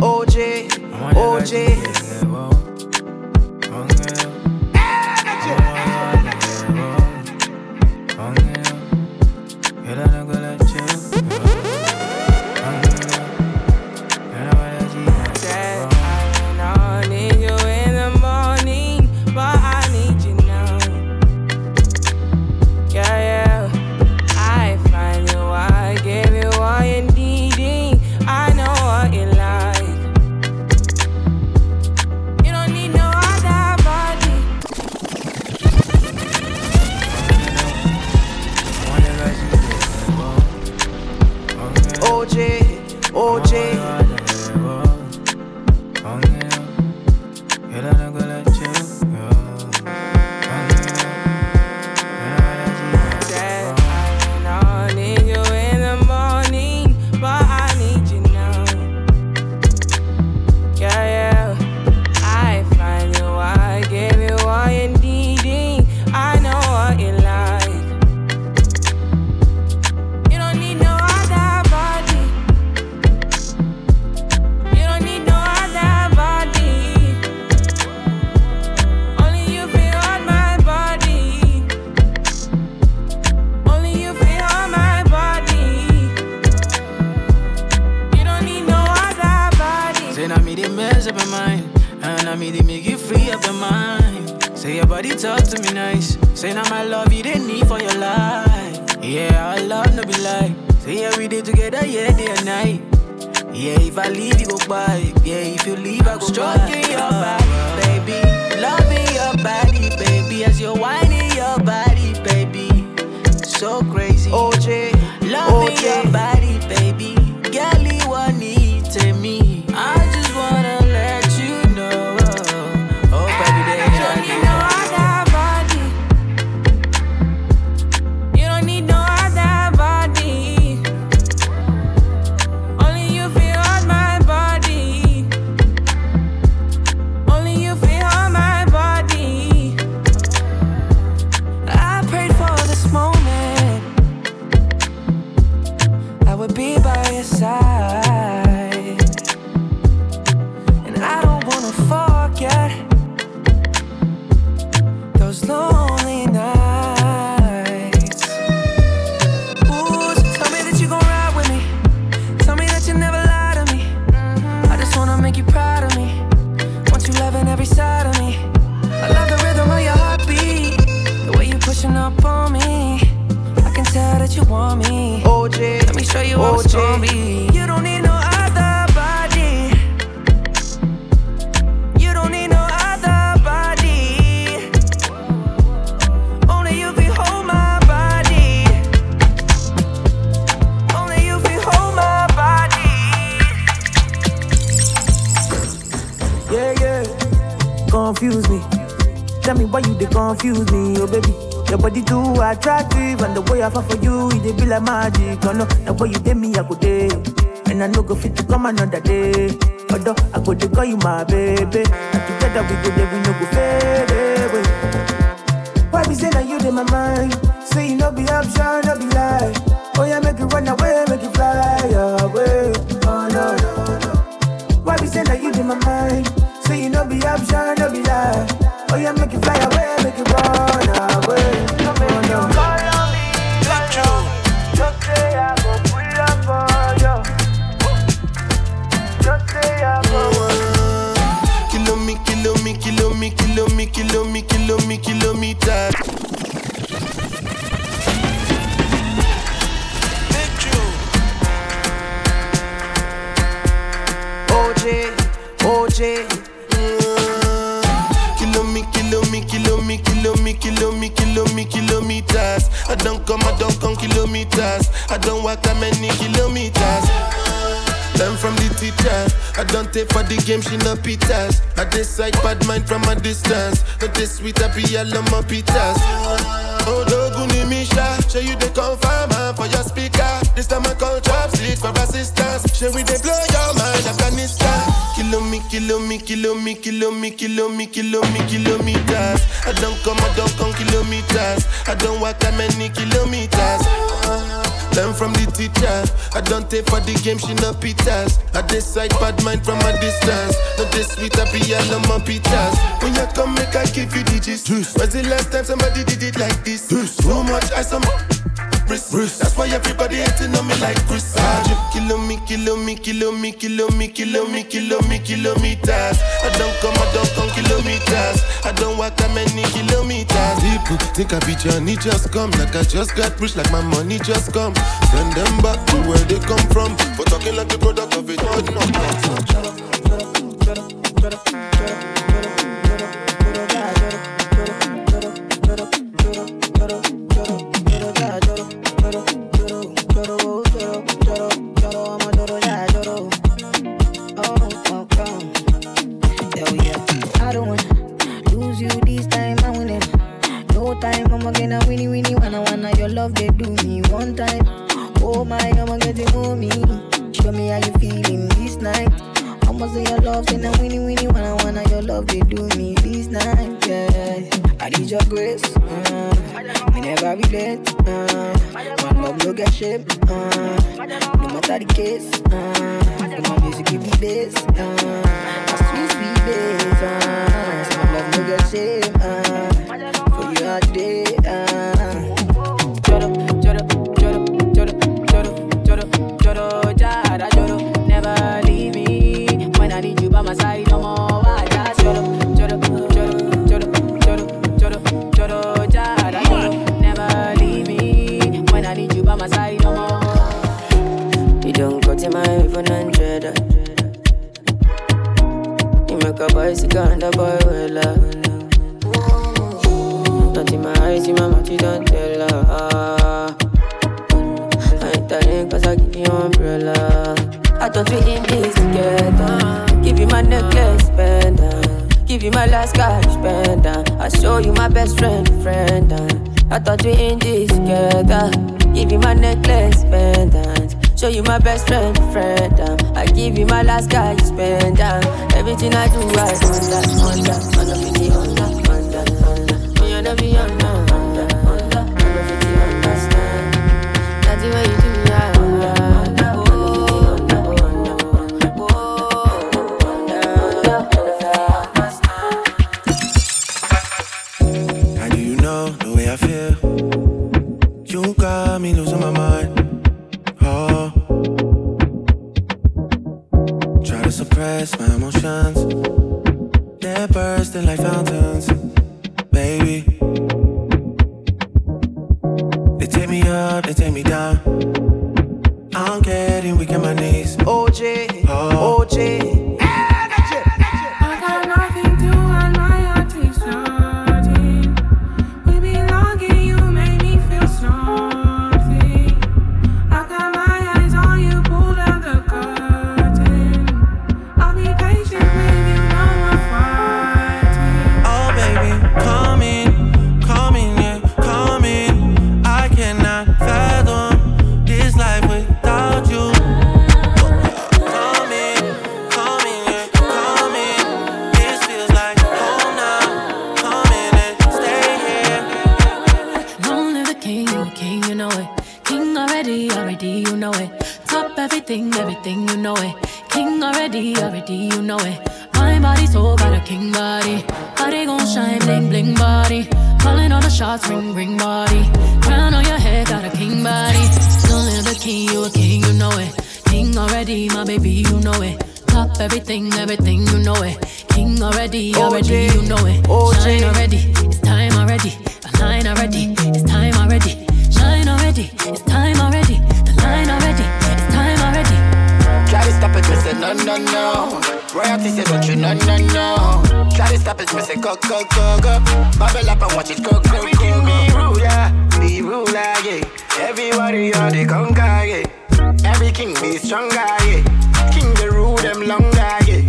OJ, OJ. fit to come another day. Although I go to call you my baby, and together we go distance. Not this sweet, I be all on my pitas. Oh, Doguni Misha, show you the confirm ah, for your speaker. This time I call chopsticks for assistance. Show we they blow your mind, Afghanistan. Kilo me, kilo me, kilo me, kilo me, kilo me, kilo me, kilometers. I don't come, I don't come kilometers. I don't walk that many kilometers. Learn from the teacher. I don't take for the game, she no pitas. I decide bad mind from a distance. No this sweet, I be all on my pitas. When you come, make I give you the gist. When's the last time somebody did it like this? Too much ice on wrist. That's why everybody hating on me like Chris. Ah, kilo me, kilo me, kilo me, kilo me, kilo me, kilo me, kilometers. I don't come, I don't come kilometers. I don't walk that many kilometers. People think I be Johnny, just come. Like I just got rich, like my money just come. Send them back to where they come from. For talking like the product of it. down, getting weak at my knees. OJ, oh, OJ. no, no. Try to stop it, me say go, go, go, go. Bubble up and watch it go, go, go, go. Be ruler, be ruler, yeah. Every warrior they conquer, yeah. Every king be stronger, yeah. King they rule them longer, yeah.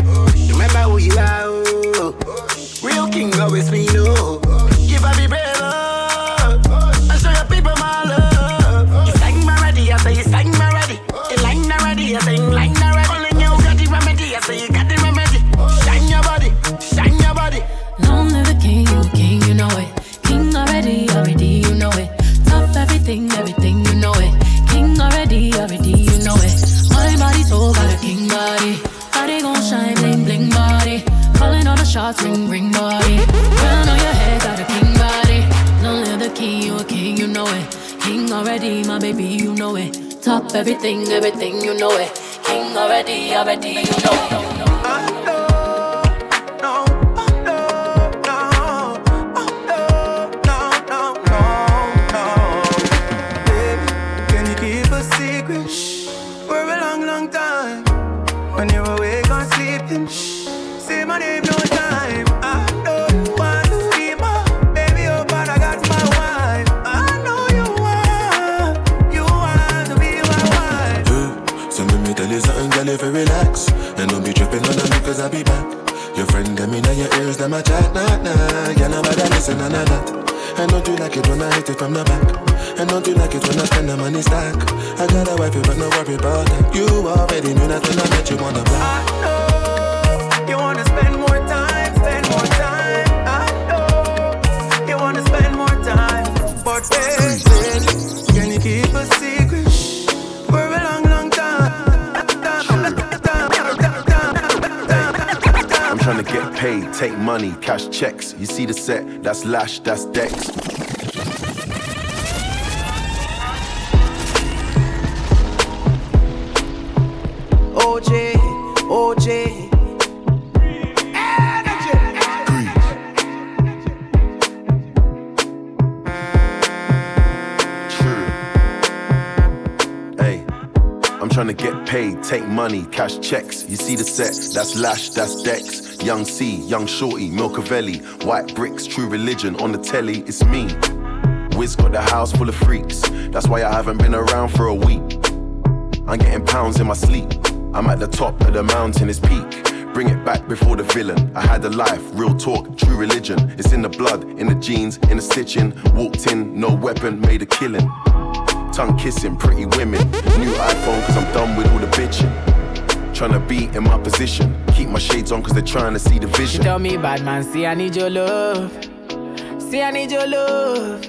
Remember who you are, oh. Real king always be my baby, you know it. Top everything, everything, you know it. King already, already, you know it. Cash checks. You see the set, that's Lash, that's Dex. OJ, OJ. True Hey, I'm trying to get paid, take money, cash checks. You see the set, that's Lash, that's Dex. Young C, Young Shorty, Milcavelli, White Bricks, True Religion on the telly, it's me. Wiz got the house full of freaks, that's why I haven't been around for a week. I'm getting pounds in my sleep, I'm at the top of the mountain, it's peak. Bring it back before the villain. I had a life, real talk, true religion. It's in the blood, in the jeans, in the stitching. Walked in, no weapon, made a killing. Tongue kissing, pretty women. New iPhone, cause I'm done with all the bitching. Trying to be in my position. Keep my shades on cause they're trying to see the vision. She tell me, bad man, see, I need your love. See, I need your love.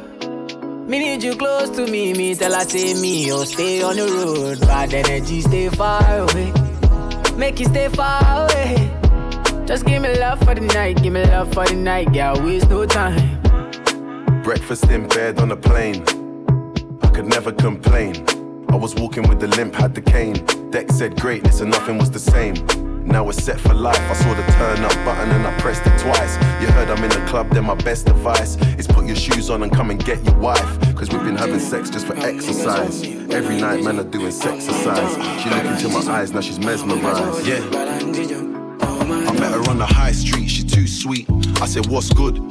Me need you close to me. Me tell her, say me, oh, stay on the road. Bad energy, stay far away. Make you stay far away. Just give me love for the night, give me love for the night, girl, waste no time. Breakfast in bed on a plane. I could never complain. I was walking with the limp, had the cane. Deck said greatness and nothing was the same. Now we're set for life. I saw the turn up button and I pressed it twice. You heard I'm in the club, then my best advice is put your shoes on and come and get your wife. Cause we've been having sex just for exercise. Every night, men are doing sex exercise. She look into my eyes, now she's mesmerized. Yeah. I met her on the high street, she too sweet. I said, What's good?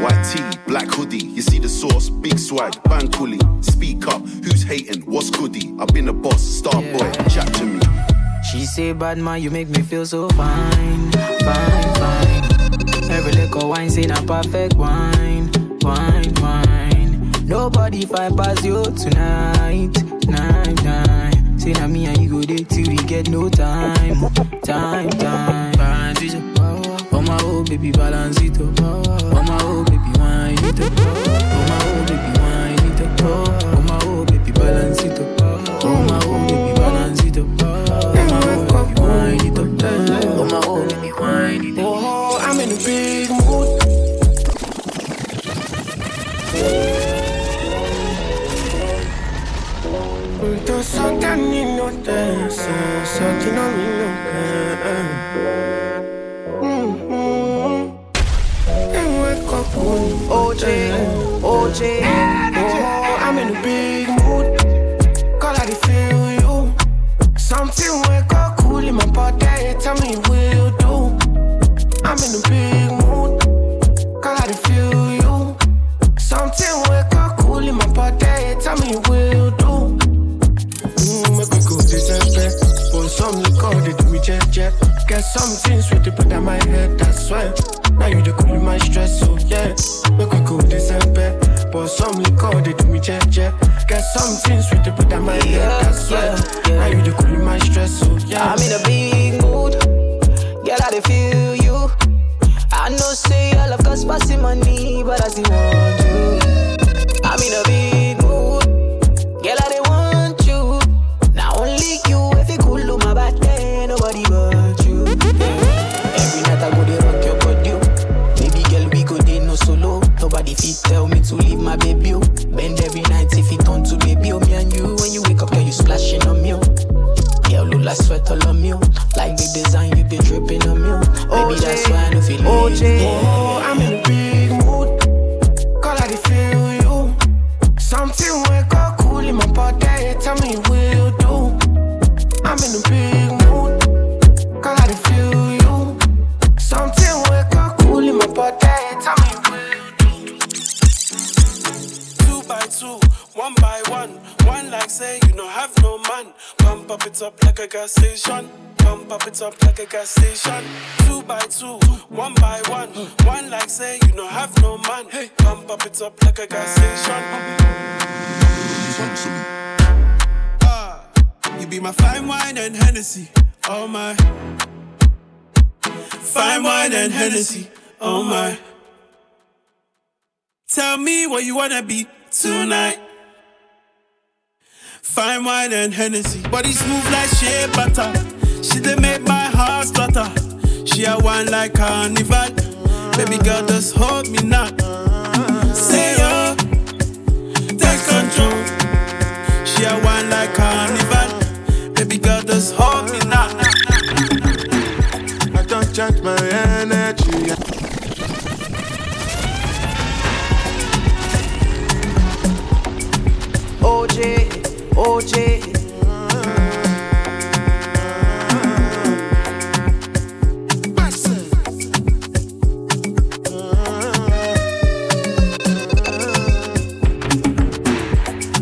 White tee, black hoodie, you see the sauce, big swag, bang coolie. Speak up, who's hating, what's goody? I've been a boss, star yeah. boy, chat to me. She say, bad man, you make me feel so fine, fine, fine. Every little wine, say a perfect wine, wine, wine. Nobody fight past you tonight, night, night. Say na me and you go there till we get no time, time, time. My oh baby, balance oh my oh it up. Oh my oh baby, wind it up. Oh my oh, oh. oh baby, balance. Oh my oh baby, balance. Oh my oh baby, wind it up. Oh my oh baby, wind it up. Oh, oh I'm in a big mood. Só caminho dessa, só que não me louca. OJ. Oh, I'm in a big mood. Call I feel you. Something wake up cool in my body. Tell me will do. I'm in a big mood. Call I feel you. Something wake up cool in my body. Tell me will do. Mm, make me go December. For some liquor, they do me jet jet. Get something sweet to put on my head. That's why. Now you the cool my stress, so liquor, they do me check, check. Get something sweet to put on my head, that's yeah, yeah. Now you the cool my stress, so yeah. I'm in a big mood. Girl, I feel you. I know say all of us passing money, but I still want you. I'm in a big one by one. One like say you no have no man. Pump up it up like a gas station. Pump up it up like a gas station. Two by two, one by one. One like say you no have no man. Hey, pump up it up like a gas station. Ah, you be my fine wine and Hennessy. Oh my. Fine wine and Hennessy. Oh my. Tell me what you wanna be tonight. Fine wine and Hennessy. Body smooth like shea butter. She done make my heart stutter. She a wine like carnival. Baby girl, just hold me now. Say yo, take control. She a wine like carnival. Baby girl, just hold me now. I don't charge my energy. OJ, OJ.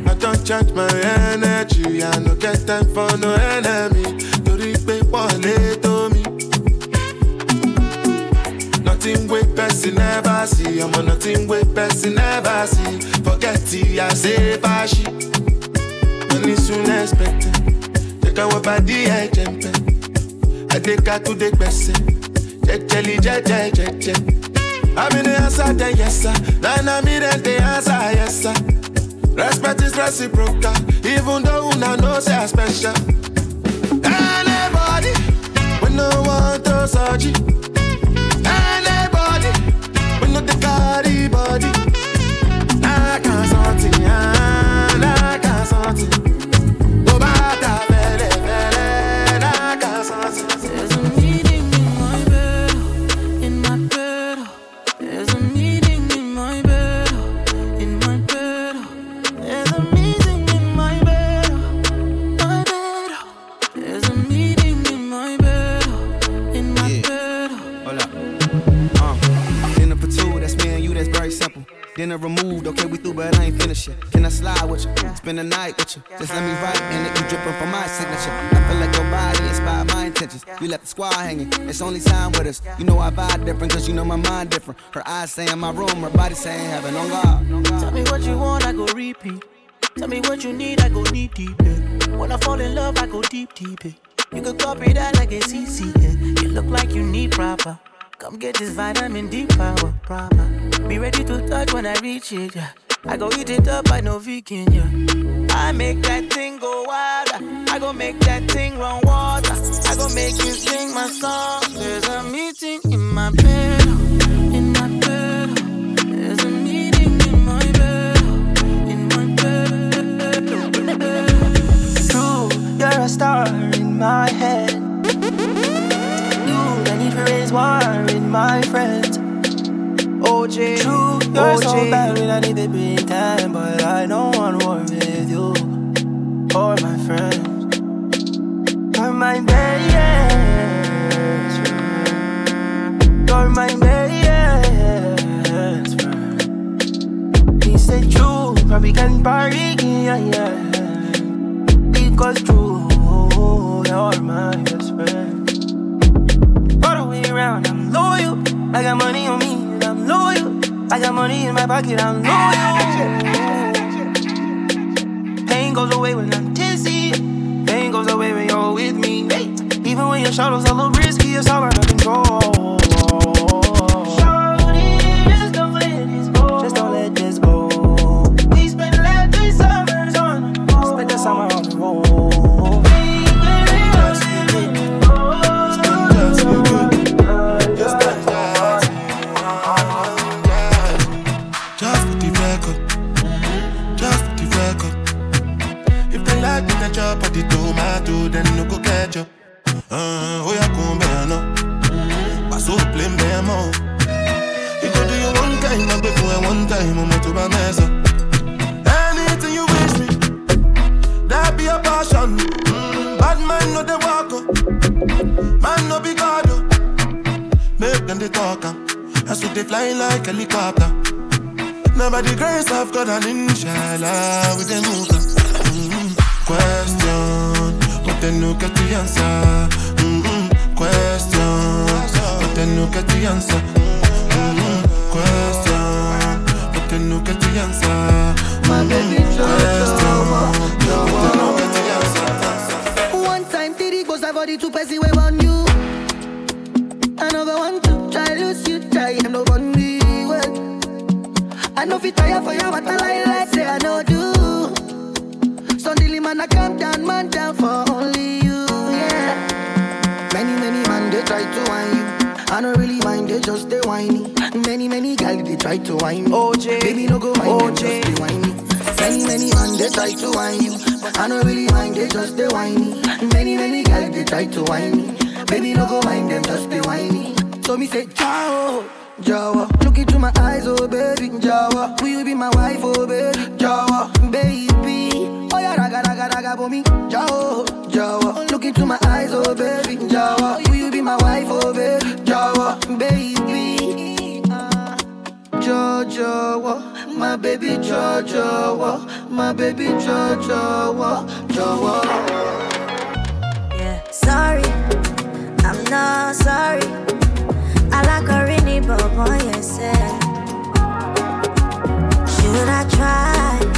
I don't charge my energy. I no get time for no enemy. Torí pé wọlé tó mi. Nothing wey person never see. Ọmọ nothing wey person never see. Forget it, I say fashi. Money soon expected. Take our body ẹ̀jẹ̀ ń pẹ́. Adéka tún dé gbẹ̀sẹ̀. Jẹ́jẹ́lì jẹ́jẹ́ jẹ́jẹ́. I'm in the answer, then yes sir. Then I'm in the answer, yes sir. Respect is reciprocal, even though una know say I special. Anybody, we no want to surgery. Anybody, we no the carry through, but I ain't finished yet. Can I slide with you? Spend the night with you. Just let me write and it you dripping from my signature. I feel like your body inspired my intentions. You left the squad hanging, it's only time with us. You know I vibe different, cause you know my mind different. Her eyes saying my room, her body saying heaven on God. Tell me what you want, I go repeat. Tell me what you need, I go deep, deep. Yeah. When I fall in love, I go deep, deep. Yeah. You could copy that like a CC. Yeah. You look like you need proper. Come get this vitamin D power, proper. Be ready to touch when I reach it, yeah. I go eat it up, I know vegan, yeah. I make that thing go wild. I go make that thing run water. I go make you sing my song. There's a meeting in my bed, in my bed. There's a meeting in my bed, in my bed. True, you're a star in my head. You, I need to raise war in my friends. OJ, True, you're so bad when I need to be time, but I don't want war with you or my friends. You're my best friend. You're my best friend. He said true, probably can party, yeah, yeah. Because true, you're my best friend. All the way around, I'm loyal. I got money on me, and I'm loyal. I got money in my pocket, I'm you. Pain goes away when I'm dizzy. Pain goes away when you're with me. Even when your shadows are a little risky, it's all under control. My baby, Question, but then no get the answer. One time, Diddy goes I body to Pessy we on you. Another one to try lose you, try and no one. I know fit tire for you, but I like say I know do. Suddenly man I calm down, man down for only you, yeah. Many many man they try to whine you. I don't really mind, they just they whiny. Many many guys they try to whine me. OJ, baby no go them OJ. just they whiny. Many many man they try to whine you. I don't really mind, they just they whiny. Many many guys they try to whine me. Baby no go mind them, just they whiny. So me say ciao. Jawa, look into my eyes, oh baby, Jawa. Will you be my wife, oh baby, Jawa, baby? Oh yeah, raga raga raga for me, Jawa, Jawa. Look into my eyes, oh baby, Jawa. Will you be my wife, oh baby, Jawa, baby? Uh, Jojo, my baby Jojo, my baby Jojo, Jojo. Yeah, sorry, I'm not sorry. I like a rainy bobo, yes. eh. Should I try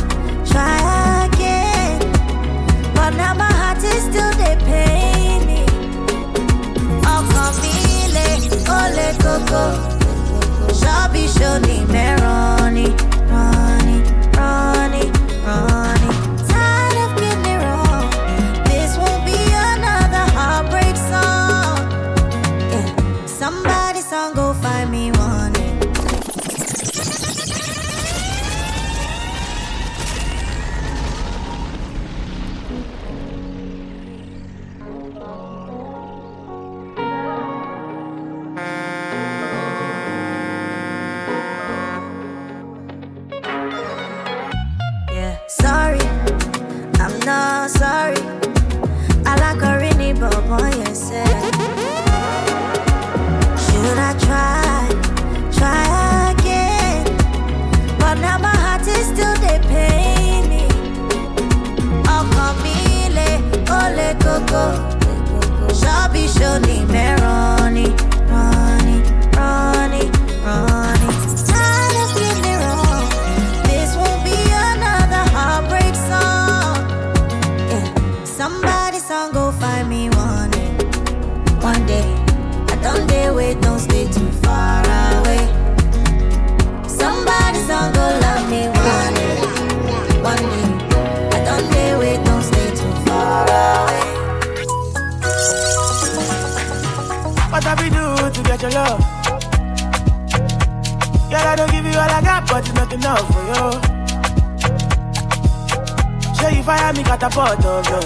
catapult of you.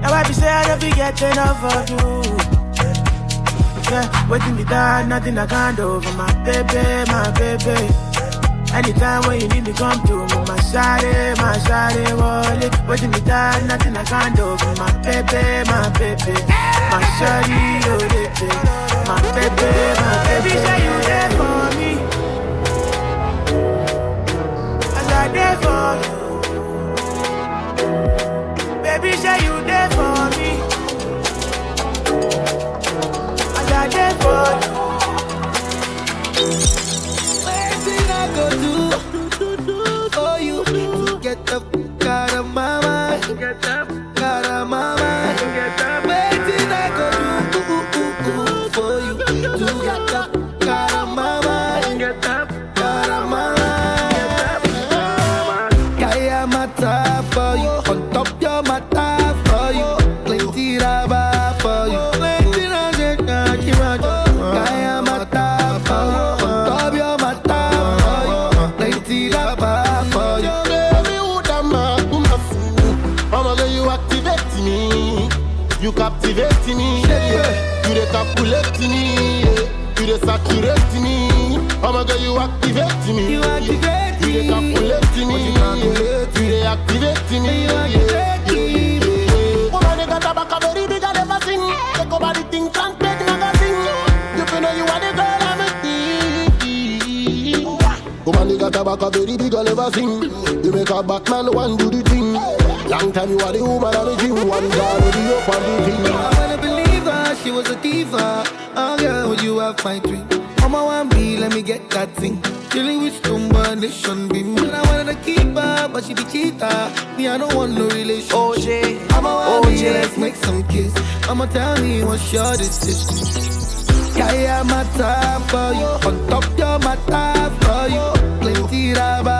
Now I be say I don't be get enough of you. Yeah, waiting me down, nothing I can't do for my baby, my baby. Anytime when you need me, come to me, my shawty, my shawty, wallet. Waiting me down, nothing I can't do for my baby, my baby. My shawty, oh, baby. My baby, my baby. Say you there for me. As I there for you. Say you there for me. I there for you. Me. Oh you captivate me. You dey me. You dey saturate me. I'ma get you activate me. You activate me. You dey calculate me. you calculate You dey activate me. You activate me. Woman, they got a back a very big and never sing. Take over the thing, can't take magazine. You feel know you are the girl I'm a Woman, they got a back a very big and never sing. You make a Batman one do the thing. Long time you are the woman I'm dream. One girl you up on the thing. I wanna believe her, she was a diva. You have my dream. Mama want me, let me get that thing. Dealing with combination be But I wanted to keep her, but she be cheater. Me, I don't want no relationship. OJ, want me, OJ. let's make some kiss. I'ma tell me what's your decision. Yeah, my time for you. On top, you're my time for you. Plenty rubber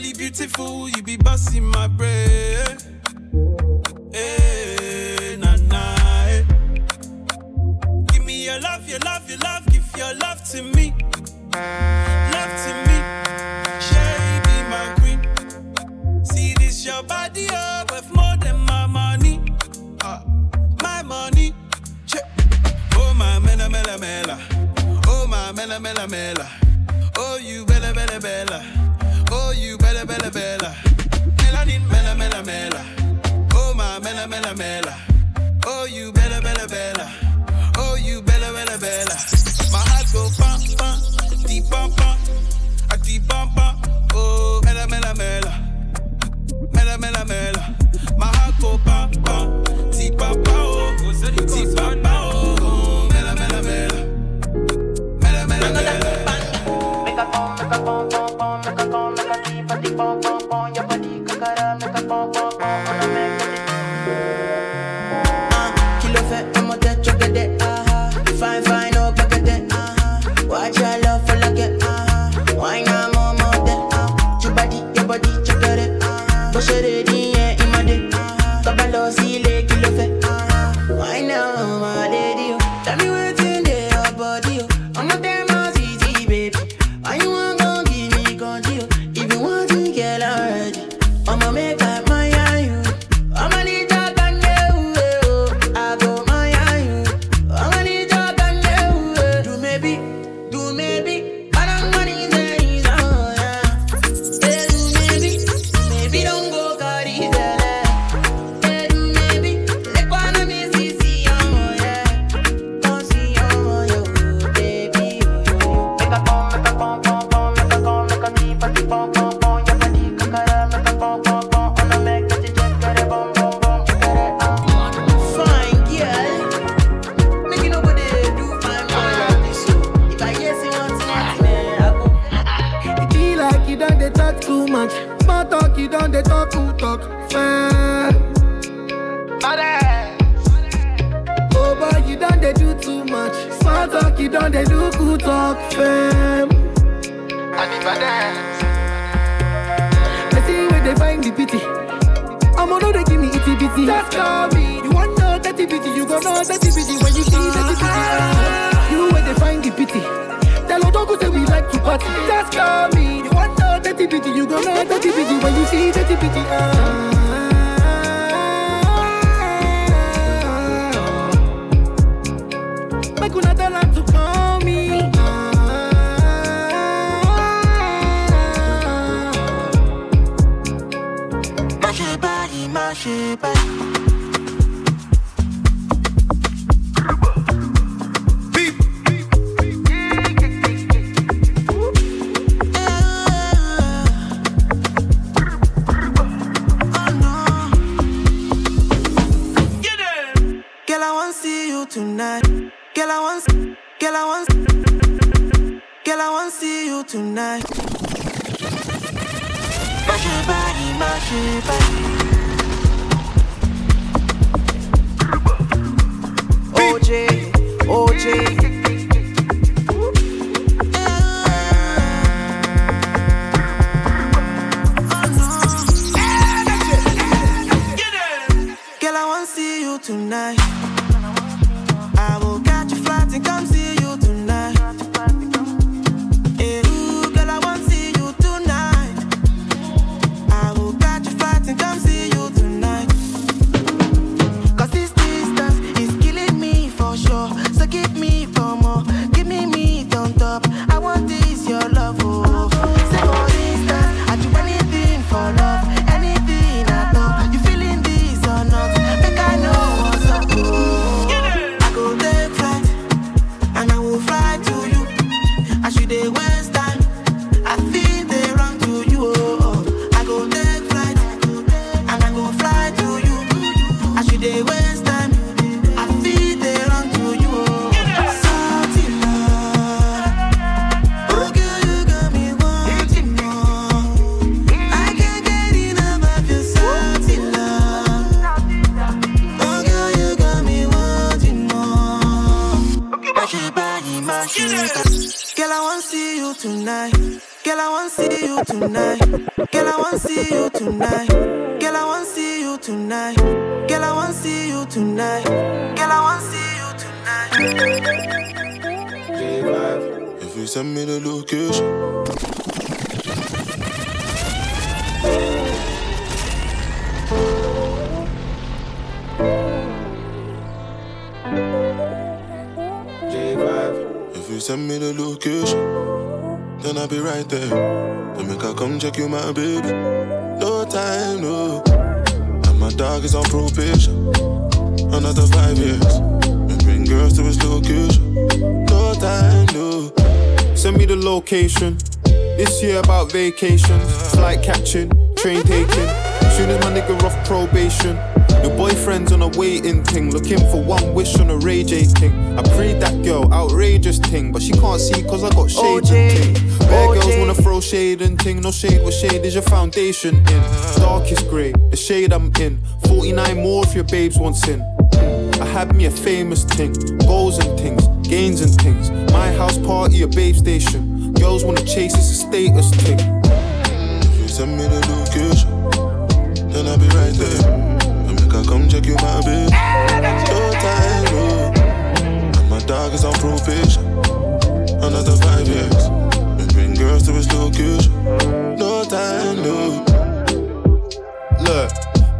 Jolly beautiful, you be busting my brain. Hey, nah, nah, eh. Give me your love, your love, your love, give your love to me. Love to me. Be my queen. See this your body up with more than my money. Ah, my money. Check. Oh my mela mela mela. Oh my mela mela mela. Mela. Oh you bella bella bella. Oh you bella bella bella. My heart go pam pam, deep pam pam, a deep pam pam. Bitty, you gon' know that bitty when you see that bitty. Ah. You send me the location, then I'll be right there. Then make I come check you, my baby. No time, no. And my dog is on probation. Another five years. And bring girls to his location. No time, no. Send me the location. This year about vacations, flight catching, train taking. Soon as my nigga off probation. Your boyfriend's on a waiting thing, looking for one wish on a Ray J thing. I prayed that girl, outrageous thing, but she can't see cause I got shades and ting. Bare girls wanna throw shade and ting, no shade, what shade is your foundation in? Darkest grey, the shade I'm in. 49 more if your babes want sin. I had me a famous thing, goals and things, gains and things. My house party, a babe station. Girls wanna chase, it's a status thing. If you send me the location, then I'll be right there. And make I come check you, my baby. No time, no. And my dog is on probation. Another five years. And bring girls to his location. No time, no. Look,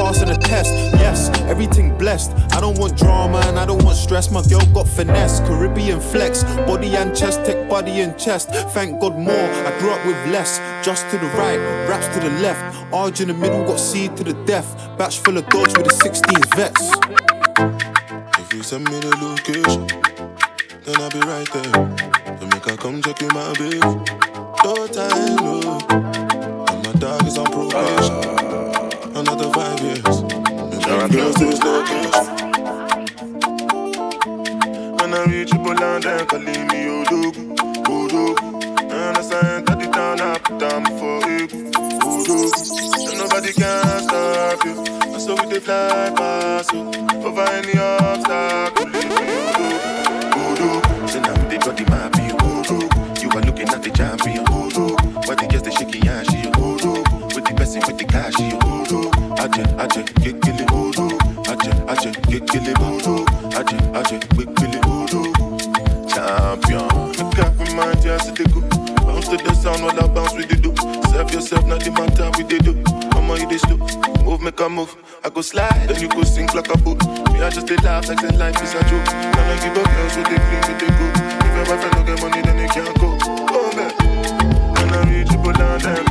passing a test. Yes, everything blessed. I don't want drama and I don't want stress. My girl got finesse, Caribbean flex, body and chest, take body and chest. Thank God more. I grew up with less. Just to the right, raps to the left. Arge in the middle, got seed to the death. Batch full of dogs with the sixties vets. If you send me the location, then I'll be right there. To make her come check you, my babe. No time, no. And my dog is on probation the vibe is. And girls do stuff. When I reach Poland, they call me Odogwu, Odogwu. And I sang at the town, I put down for you, Odogwu. And nobody can stop you. And so we they fly past you over any obstacle. aje aje kekele bodo aje aje kekele bodo aje aje kekele bodo champion. You got me mind yes it go bounce to the sound while I bounce with the do. Serve yourself not the matter with the do. I'ma hit this do move make a move. I go slide then you go sink like a boat oh. me I just dey laugh like say life is a joke. Now I give up girls so they clean so they go. If your wife no get money then they can't go oh man. When I reach you go down there